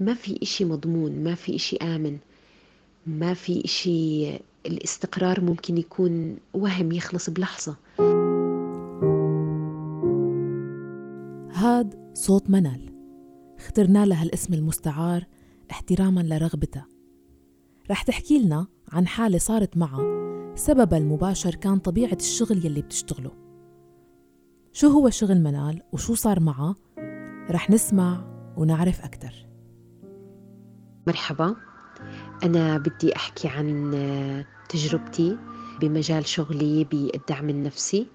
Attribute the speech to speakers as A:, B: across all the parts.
A: ما في إشي مضمون ما في إشي آمن ما في إشي الاستقرار ممكن يكون وهم يخلص بلحظة.
B: هاد صوت منال. اخترنا لها الاسم المستعار احتراما لرغبتها رح تحكي لنا عن حالة صارت معها سببها المباشر كان طبيعة الشغل يلي بتشتغله. شو هو شغل منال وشو صار معها رح نسمع ونعرف أكثر
A: مرحبا. أنا بدي أحكي عن تجربتي بمجال شغلي بالدعم النفسي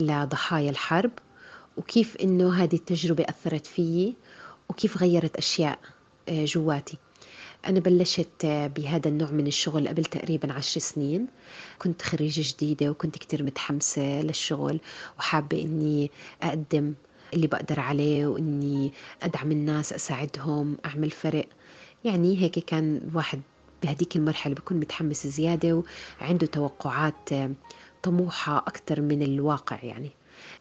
A: لضحايا الحرب وكيف إنه هذه التجربة أثرت فيي وكيف غيرت أشياء آه، جواتي. أنا بلشت بهذا النوع من الشغل قبل تقريبا عشر سنين. كنت خريجة جديدة وكنت كتير متحمسة للشغل وحابة إني أقدم اللي بقدر عليه وإني أدعم الناس أساعدهم أعمل فرق. يعني هيك كان الواحد بهديك المرحلة بكون متحمس زيادة وعنده توقعات طموحة أكثر من الواقع يعني.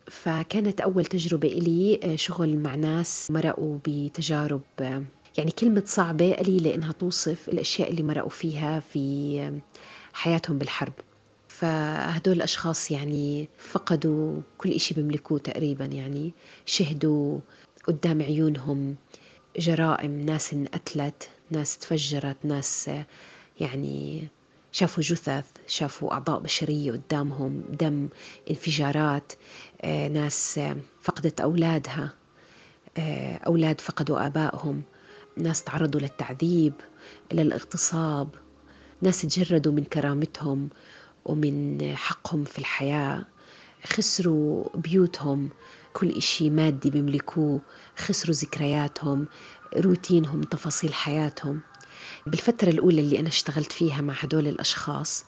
A: فكانت أول تجربة إلي شغل مع ناس مرقوا بتجارب يعني كلمة صعبة قليلة إنها توصف الأشياء اللي مرقوا فيها في حياتهم بالحرب. فهدول الأشخاص يعني فقدوا كل إشي بيملكوه تقريبا يعني شهدوا قدام عيونهم جرائم ناس انقتلت ناس تفجرت ناس يعني شافوا جثث شافوا أعضاء بشرية قدامهم دم انفجارات آه، ناس فقدت أولادها آه، أولاد فقدوا آبائهم ناس تعرضوا للتعذيب للاغتصاب ناس تجردوا من كرامتهم ومن حقهم في الحياة خسروا بيوتهم. كل إشي مادي بيملكوه خسروا ذكرياتهم روتينهم تفاصيل حياتهم. بالفترة الأولى اللي أنا اشتغلت فيها مع هدول الأشخاص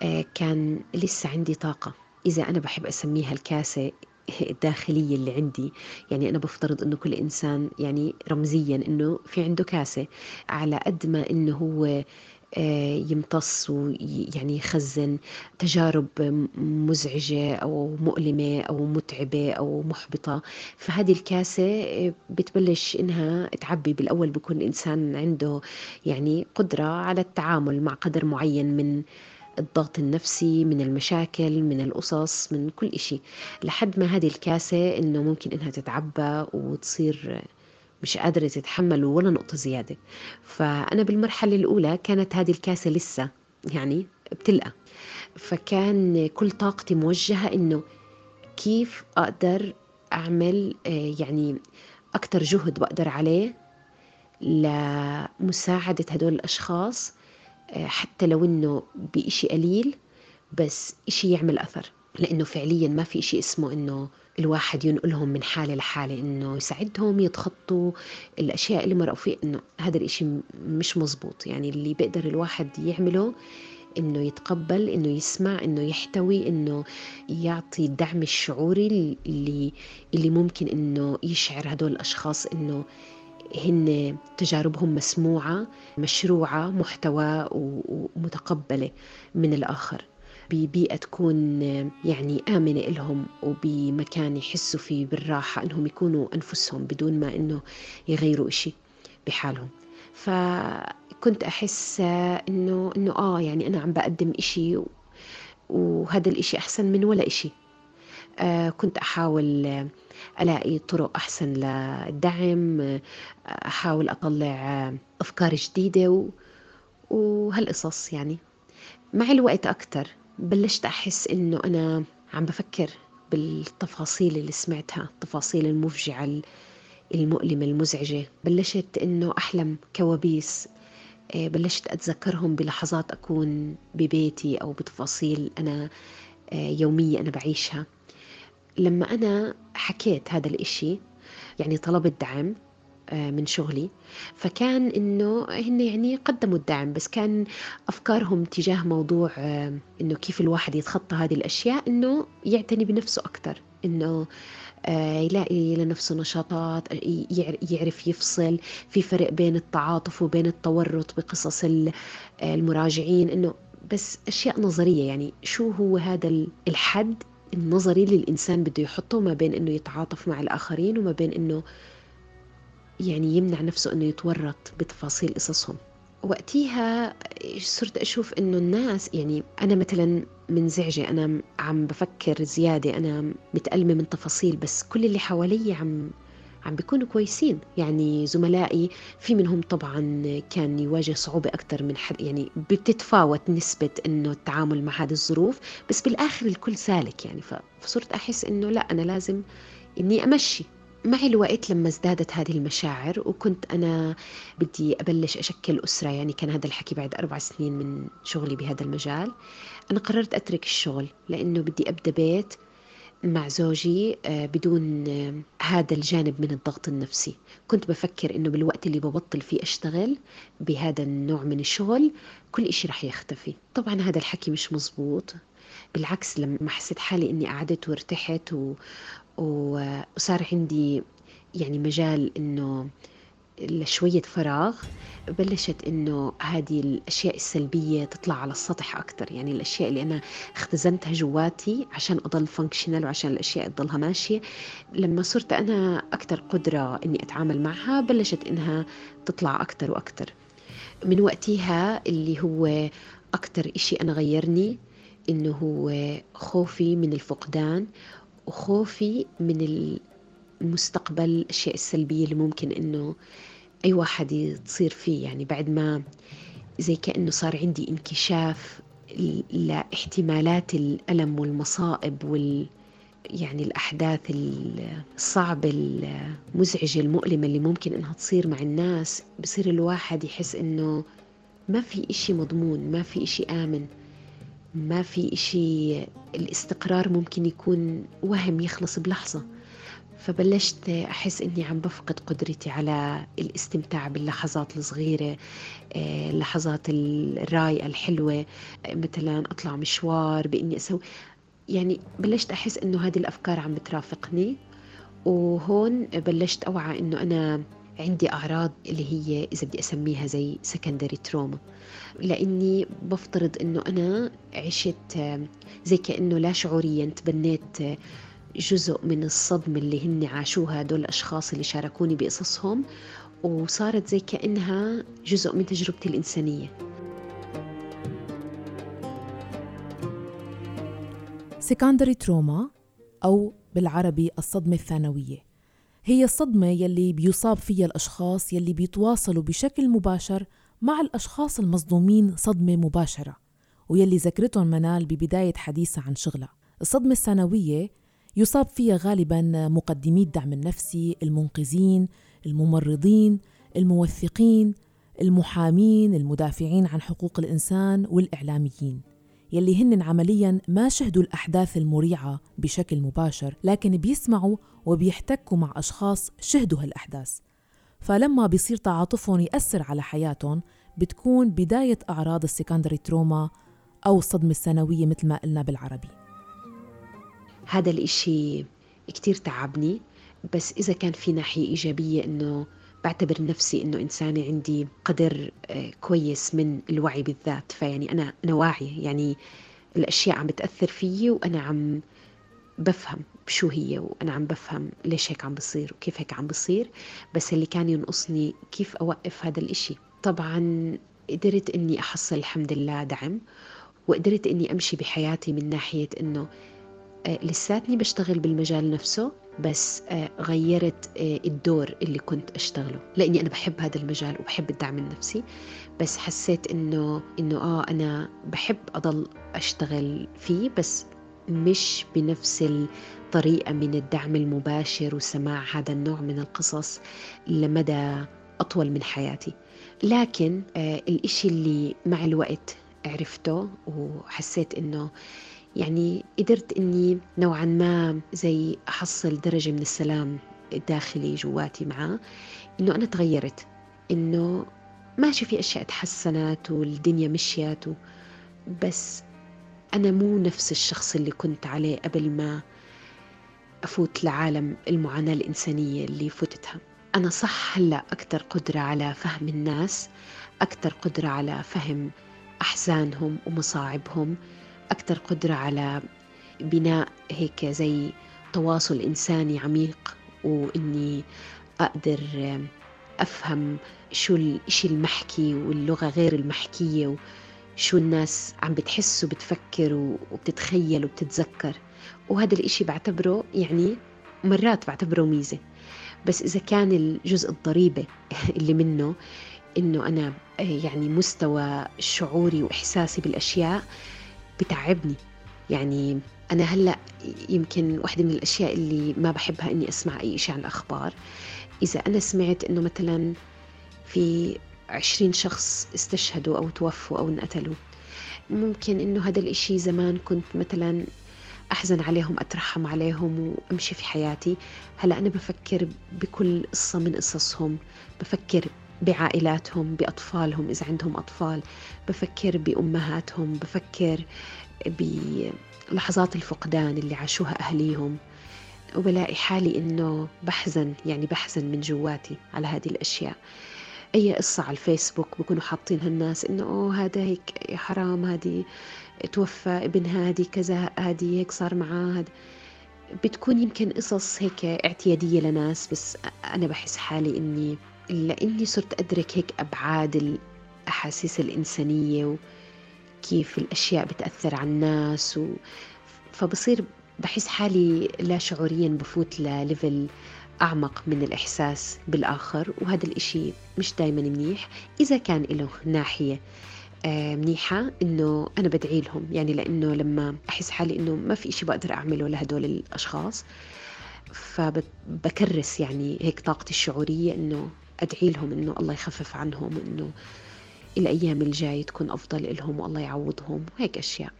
A: آه، كان لسه عندي طاقة. إذا أنا بحب أسميها الكاسة الداخلية اللي عندي. يعني أنا بفترض أنه كل إنسان يعني رمزيا أنه في عنده كاسة على قد ما أنه هو يمتص ويعني يخزن تجارب مزعجة أو مؤلمة أو متعبة أو محبطة. فهذه الكاسة آه، بتبلش إنها تعبي. بالأول بكون الإنسان عنده يعني قدرة على التعامل مع قدر معين من الضغط النفسي من المشاكل من القصص من كل إشي. لحد ما هذه الكاسة إنه ممكن إنها تتعبى وتصير مش قادرة تتحمل ولا نقطة زيادة. فأنا بالمرحلة الأولى كانت هذه الكاسة لسه يعني بتلقى. فكان كل طاقتي موجهة إنه كيف أقدر أعمل آه، يعني أكتر جهد بقدر عليه لمساعدة هدول الأشخاص آه، حتى لو إنه بإشي قليل بس إشي يعمل أثر. لأنه فعليا ما في إشي اسمه إنه الواحد ينقلهم من حالة لحالة إنه يساعدهم يتخطوا الأشياء اللي مرقوا فيه إنه هذا الإشي مش مزبوط. يعني اللي بيقدر الواحد يعمله إنه يتقبل إنه يسمع إنه يحتوي إنه يعطي الدعم الشعوري اللي اللي ممكن إنه يشعر هدول الأشخاص إنه هن تجاربهم مسموعة مشروعة محتوى ومتقبلة من الآخر. ببيئة تكون يعني آمنة لهم وبمكان يحسوا فيه بالراحة إنهم يكونوا أنفسهم بدون ما إنه يغيروا إشي بحالهم. فكنت أحس إنه إنه آه يعني أنا عم بقدم إشي وهذا الإشي أحسن من ولا إشي. آه كنت أحاول ألاقي طرق أحسن للدعم أحاول أطلع أفكار جديدة وهالقصص يعني. مع الوقت أكتر. بلشت أحس إنه أنا عم بفكر بالتفاصيل اللي سمعتها التفاصيل المفجعة المؤلمة المزعجة. بلشت إنه أحلم كوابيس. آه، بلشت أتذكرهم بلحظات أكون ببيتي أو بتفاصيل أنا آه، يومية أنا بعيشها. لما أنا حكيت هذا الإشي يعني طلبت دعم من شغلي. فكان إنه هن يعني قدموا الدعم بس كان أفكارهم تجاه موضوع آه، إنه كيف الواحد يتخطى هذه الأشياء إنه يعتني بنفسه أكثر إنه آه، يلاقي لنفسه نشاطات يعرف يفصل في فرق بين التعاطف وبين التورط بقصص المراجعين. إنه بس أشياء نظرية يعني شو هو هذا الحد النظري اللي الإنسان بده يحطه ما بين إنه يتعاطف مع الآخرين وما بين إنه يعني يمنع نفسه أنه يتورط بتفاصيل قصصهم. وقتيها صرت أشوف إنه الناس يعني أنا مثلا منزعجة أنا عم بفكر زيادة أنا متألمة من تفاصيل بس كل اللي حوالي عم عم بيكونوا كويسين. يعني زملائي في منهم طبعا كان يواجه صعوبة أكثر من حد يعني بتتفاوت نسبة إنه التعامل مع هذه الظروف بس بالآخر الكل سالك يعني. فصرت أحس إنه لا أنا لازم إني أمشي. مع الوقت لما ازدادت هذه المشاعر وكنت أنا بدي أبلش أشكل أسرة يعني كان هذا الحكي بعد أربع سنين من شغلي بهذا المجال. أنا قررت أترك الشغل لأنه بدي أبدأ بيت مع زوجي آه، بدون آه، هذا الجانب من الضغط النفسي. كنت بفكر إنه بالوقت اللي ببطل فيه أشتغل بهذا النوع من الشغل كل إشي رح يختفي. طبعا هذا الحكي مش مزبوط. بالعكس لما حسيت حالي إني قعدت وارتحت و... وصار عندي يعني مجال إنه لشوية فراغ بلشت إنه هذه الأشياء السلبية تطلع على السطح أكثر يعني الأشياء اللي أنا اختزنتها جواتي عشان أضل فانكشنال وعشان الأشياء تضلها ماشية. لما صرت أنا أكثر قدرة إني أتعامل معها بلشت إنها تطلع أكثر وأكثر من وقتها اللي هو أكثر إشي أنا غيرني إنه هو خوفي من الفقدان وخوفي من المستقبل الاشياء السلبيه اللي ممكن إنه أي واحد تصير فيه. يعني بعد ما زي كأنه صار عندي انكشاف لاحتمالات الألم والمصائب وال يعني الأحداث الصعبة المزعجة المؤلمة اللي ممكن إنها تصير مع الناس بصير الواحد يحس إنه ما في إشي مضمون ما في إشي آمن. ما في إشي الاستقرار ممكن يكون وهم يخلص بلحظة. فبلشت أحس إني عم بفقد قدرتي على الاستمتاع باللحظات الصغيرة اللحظات آه، الرايقة الحلوة مثلا أطلع مشوار بإني أسوي. يعني بلشت أحس إنه هذه الأفكار عم بترافقني وهون بلشت أوعى إنه أنا عندي أعراض اللي هي إذا بدي أسميها زي سكندري تروما لأني بفترض إنه أنا عشت آه، زي كأنه لا شعوريا تبنيت آه، جزء من الصدمة اللي هن عاشوها هدول الأشخاص اللي شاركوني بقصصهم وصارت زي كأنها جزء من تجربتي الإنسانية.
B: سكندري تروما أو بالعربي الصدمة الثانوية. هي الصدمة يلي بيصاب فيها الأشخاص يلي بيتواصلوا بشكل مباشر مع الأشخاص المصدومين صدمة مباشرة ويلي ذكرتهم منال ببداية حديثها عن شغلها. الصدمة الثانوية يصاب فيها غالبا مقدمي الدعم النفسي المنقذين الممرضين الموثقين المحامين المدافعين عن حقوق الإنسان والإعلاميين. يلي هن عمليا ما شهدوا الأحداث المريعة بشكل مباشر لكن بيسمعوا وبيحتكوا مع أشخاص شهدوا هالأحداث. فلما بيصير تعاطفهم يأثر على حياتهم بتكون بداية أعراض السكندري تروما أو الصدمة الثانويه مثل ما قلنا بالعربي.
A: هذا الإشي كتير تعبني بس إذا كان في ناحية إيجابية إنه بعتبر نفسي إنه إنسانة عندي قدر آه، كويس من الوعي بالذات. فيعني أنا أنا واعية. يعني الأشياء عم بتأثر فيي وأنا عم بفهم شو هي وأنا عم بفهم ليش هيك عم بصير وكيف هيك عم بصير. بس اللي كان ينقصني كيف أوقف هذا الإشي؟ طبعا قدرت إني أحصل الحمد لله دعم وقدرت إني أمشي بحياتي من ناحية إنه آه، لساتني بشتغل بالمجال نفسه. بس آه، غيرت آه، الدور اللي كنت أشتغله. لأني أنا بحب هذا المجال وبحب الدعم النفسي بس حسيت إنه إنه آه أنا بحب أضل أشتغل فيه بس مش بنفس الطريقة من الدعم المباشر وسماع هذا النوع من القصص لمدى أطول من حياتي. لكن آه الإشي اللي مع الوقت عرفته وحسيت إنه يعني قدرت إني نوعا ما زي أحصل درجة من السلام الداخلي جواتي معاه إنه أنا تغيرت إنه ماشي في أشياء تحسنت والدنيا مشيت بس أنا مو نفس الشخص اللي كنت عليه قبل ما أفوت لعالم المعاناة الإنسانية اللي فتتها. أنا صح هلأ أكثر قدرة على فهم الناس أكثر قدرة على فهم أحزانهم ومصاعبهم. أكثر قدرة على بناء هيك زي تواصل إنساني عميق وإني أقدر أفهم شو الإشي المحكي واللغة غير المحكية وشو الناس عم بتحس وبتفكر وبتتخيل وبتتذكر. وهذا الإشي بعتبره يعني مرات بعتبره ميزة. بس إذا كان الجزء الضريبة اللي منه إنه أنا يعني مستوى شعوري وإحساسي بالأشياء بتعبني. يعني أنا هلأ يمكن واحدة من الأشياء اللي ما بحبها إني أسمع أي شيء عن الأخبار. إذا أنا سمعت إنه مثلا في عشرين شخص استشهدوا أو توفوا أو انقتلوا ممكن إنه هذا الإشي زمان كنت مثلا أحزن عليهم أترحم عليهم وأمشي في حياتي. هلأ أنا بفكر بكل قصة من قصصهم بفكر بعائلاتهم بأطفالهم إذا عندهم أطفال بفكر بأمهاتهم بفكر بلحظات الفقدان اللي عاشوها أهليهم. وبلاقي حالي إنه بحزن يعني بحزن من جواتي على هذه الأشياء. أي قصة على الفيسبوك بكونوا حاطينها الناس إنه أوه هذا هيك حرام هذه توفى ابن هذه كذا هذه هيك صار معاه هذا. بتكون يمكن قصص هيك اعتيادية لناس بس أنا بحس حالي إني لأني صرت أدرك هيك أبعاد الأحاسيس الإنسانية وكيف الأشياء بتأثر على الناس و... فبصير بحس حالي لا شعوريا بفوت لليفل أعمق من الإحساس بالآخر وهذا الإشي مش دايما منيح. إذا كان له ناحية آه، منيحة إنه أنا بدعي لهم. يعني لأنه لما أحس حالي إنه ما في إشي بقدر أعمله لهدول الأشخاص فبكرس يعني هيك طاقتي الشعورية إنه أدعي لهم إنه الله يخفف عنهم إنه الأيام الجاية تكون أفضل لهم والله يعوضهم وهيك أشياء.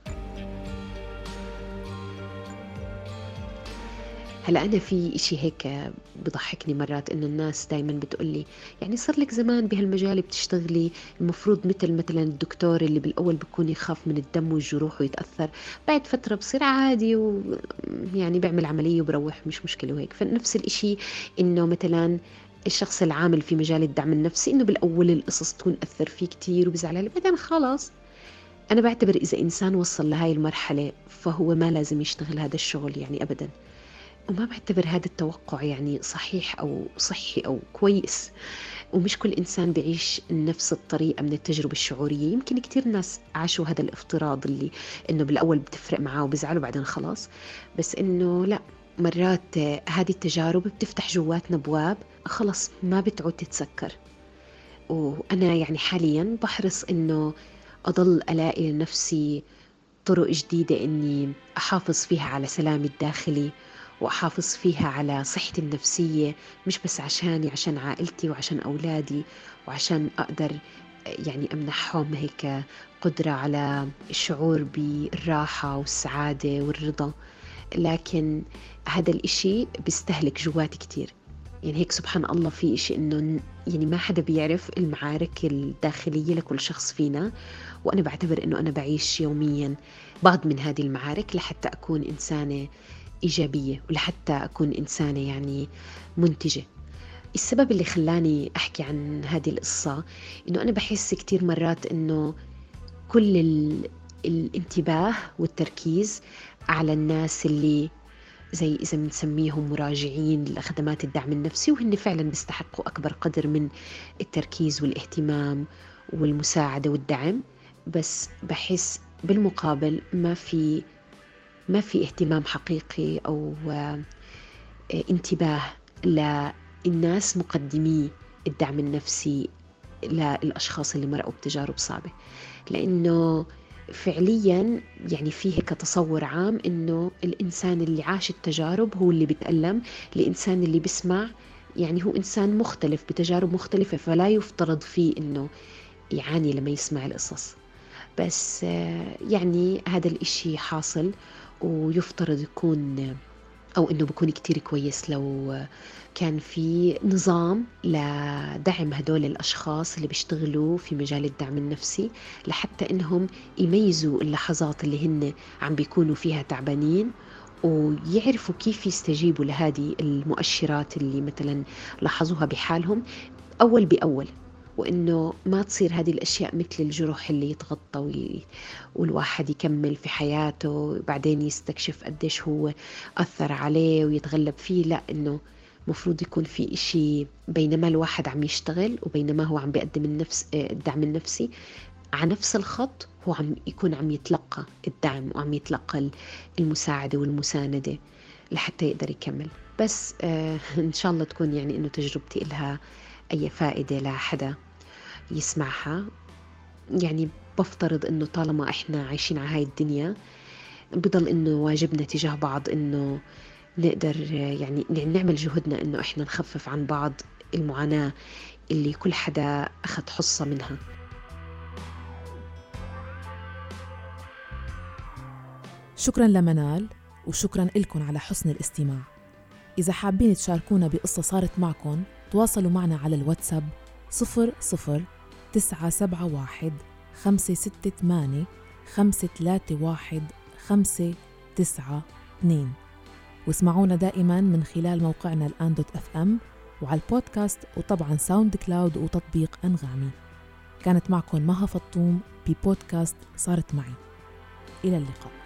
A: هلا أنا في إشي هيك بضحكني مرات إنه الناس دايما بتقولي يعني صار لك زمان بهالمجال بتشتغلي المفروض مثل مثلا الدكتور اللي بالأول بكون يخاف من الدم والجروح ويتأثر بعد فترة بصير عادي ويعني بيعمل عملية وبروح مش مشكلة وهيك. فنفس الإشي إنه مثلا الشخص العامل في مجال الدعم النفسي إنه بالأول القصص تكون أثر فيه كثير وبزعل عليه. بعدين خلاص أنا بعتبر إذا إنسان وصل لهاي المرحلة فهو ما لازم يشتغل هذا الشغل يعني ابدا. وما بعتبر هذا التوقع يعني صحيح أو صحي أو كويس. ومش كل إنسان بيعيش نفس الطريقة من التجربة الشعورية. يمكن كثير ناس عاشوا هذا الافتراض اللي إنه بالأول بتفرق معاه وبزعل وبعدين خلاص. بس إنه لا مرات هذه التجارب بتفتح جواتنا ابواب خلص ما بتعود تتسكر. وأنا يعني حاليا بحرص إنه أضل ألاقي لنفسي طرق جديدة إني أحافظ فيها على سلامي الداخلي وأحافظ فيها على صحتي النفسية مش بس عشاني عشان عائلتي وعشان أولادي وعشان أقدر يعني أمنحهم هيك قدرة على الشعور بالراحة والسعادة والرضا. لكن هذا الإشي بيستهلك جواتي كتير. يعني هيك سبحان الله في إشي إنه يعني ما حدا بيعرف المعارك الداخلية لكل شخص فينا وأنا بعتبر إنه أنا بعيش يوميا بعض من هذه المعارك لحتى أكون إنسانة إيجابية ولحتى أكون إنسانة يعني منتجة. السبب اللي خلاني أحكي عن هذه القصة إنه أنا بحس كتير مرات إنه كل الانتباه والتركيز على الناس اللي زي إذا بنسميهم مراجعين لخدمات الدعم النفسي وهن فعلا بيستحقوا أكبر قدر من التركيز والاهتمام والمساعدة والدعم. بس بحس بالمقابل ما في ما في اهتمام حقيقي أو آه، انتباه للناس مقدمي الدعم النفسي للأشخاص اللي مرقوا بتجارب صعبة لأنه فعليا يعني في هيك تصور عام إنه الإنسان اللي عاش التجارب هو اللي بيتألم الإنسان اللي بيسمع يعني هو إنسان مختلف بتجارب مختلفة فلا يفترض فيه إنه يعاني لما يسمع القصص. بس يعني هذا الإشي حاصل ويفترض يكون أو إنه بكون كتير كويس لو كان في نظام لدعم هدول الأشخاص اللي بيشتغلوا في مجال الدعم النفسي لحتى إنهم يميزوا اللحظات اللي هن عم بيكونوا فيها تعبانين ويعرفوا كيف يستجيبوا لهذه المؤشرات اللي مثلا لاحظوها بحالهم أول بأول. وإنه ما تصير هذه الأشياء مثل الجرح اللي يتغطى والواحد يكمل في حياته بعدين يستكشف قديش هو أثر عليه ويتغلب فيه. لا إنه مفروض يكون في إشي بينما الواحد عم يشتغل وبينما هو عم بيقدم النفس الدعم النفسي على نفس الخط هو عم يكون عم يتلقى الدعم وعم يتلقى المساعدة والمساندة لحتى يقدر يكمل. بس آه إن شاء الله تكون يعني إنه تجربتي إلها أي فائدة لحدا يسمعها. يعني بفترض إنه طالما إحنا عايشين على هاي الدنيا بضل إنه واجبنا تجاه بعض إنه نقدر يعني نعمل جهدنا إنه إحنا نخفف عن بعض المعاناة اللي كل حدا أخذ حصة منها.
B: شكرا لمنال وشكرا لكم على حسن الاستماع. إذا حابين تشاركونا بقصة صارت معكم تواصلوا معنا على الواتساب 00 971 568 531 592 واسمعونا دائما من خلال موقعنا الآن dot FM وعلى البودكاست وطبعا ساوند كلاود وتطبيق أنغامي. كانت معكم مها فطوم ببودكاست صارت معي. إلى اللقاء.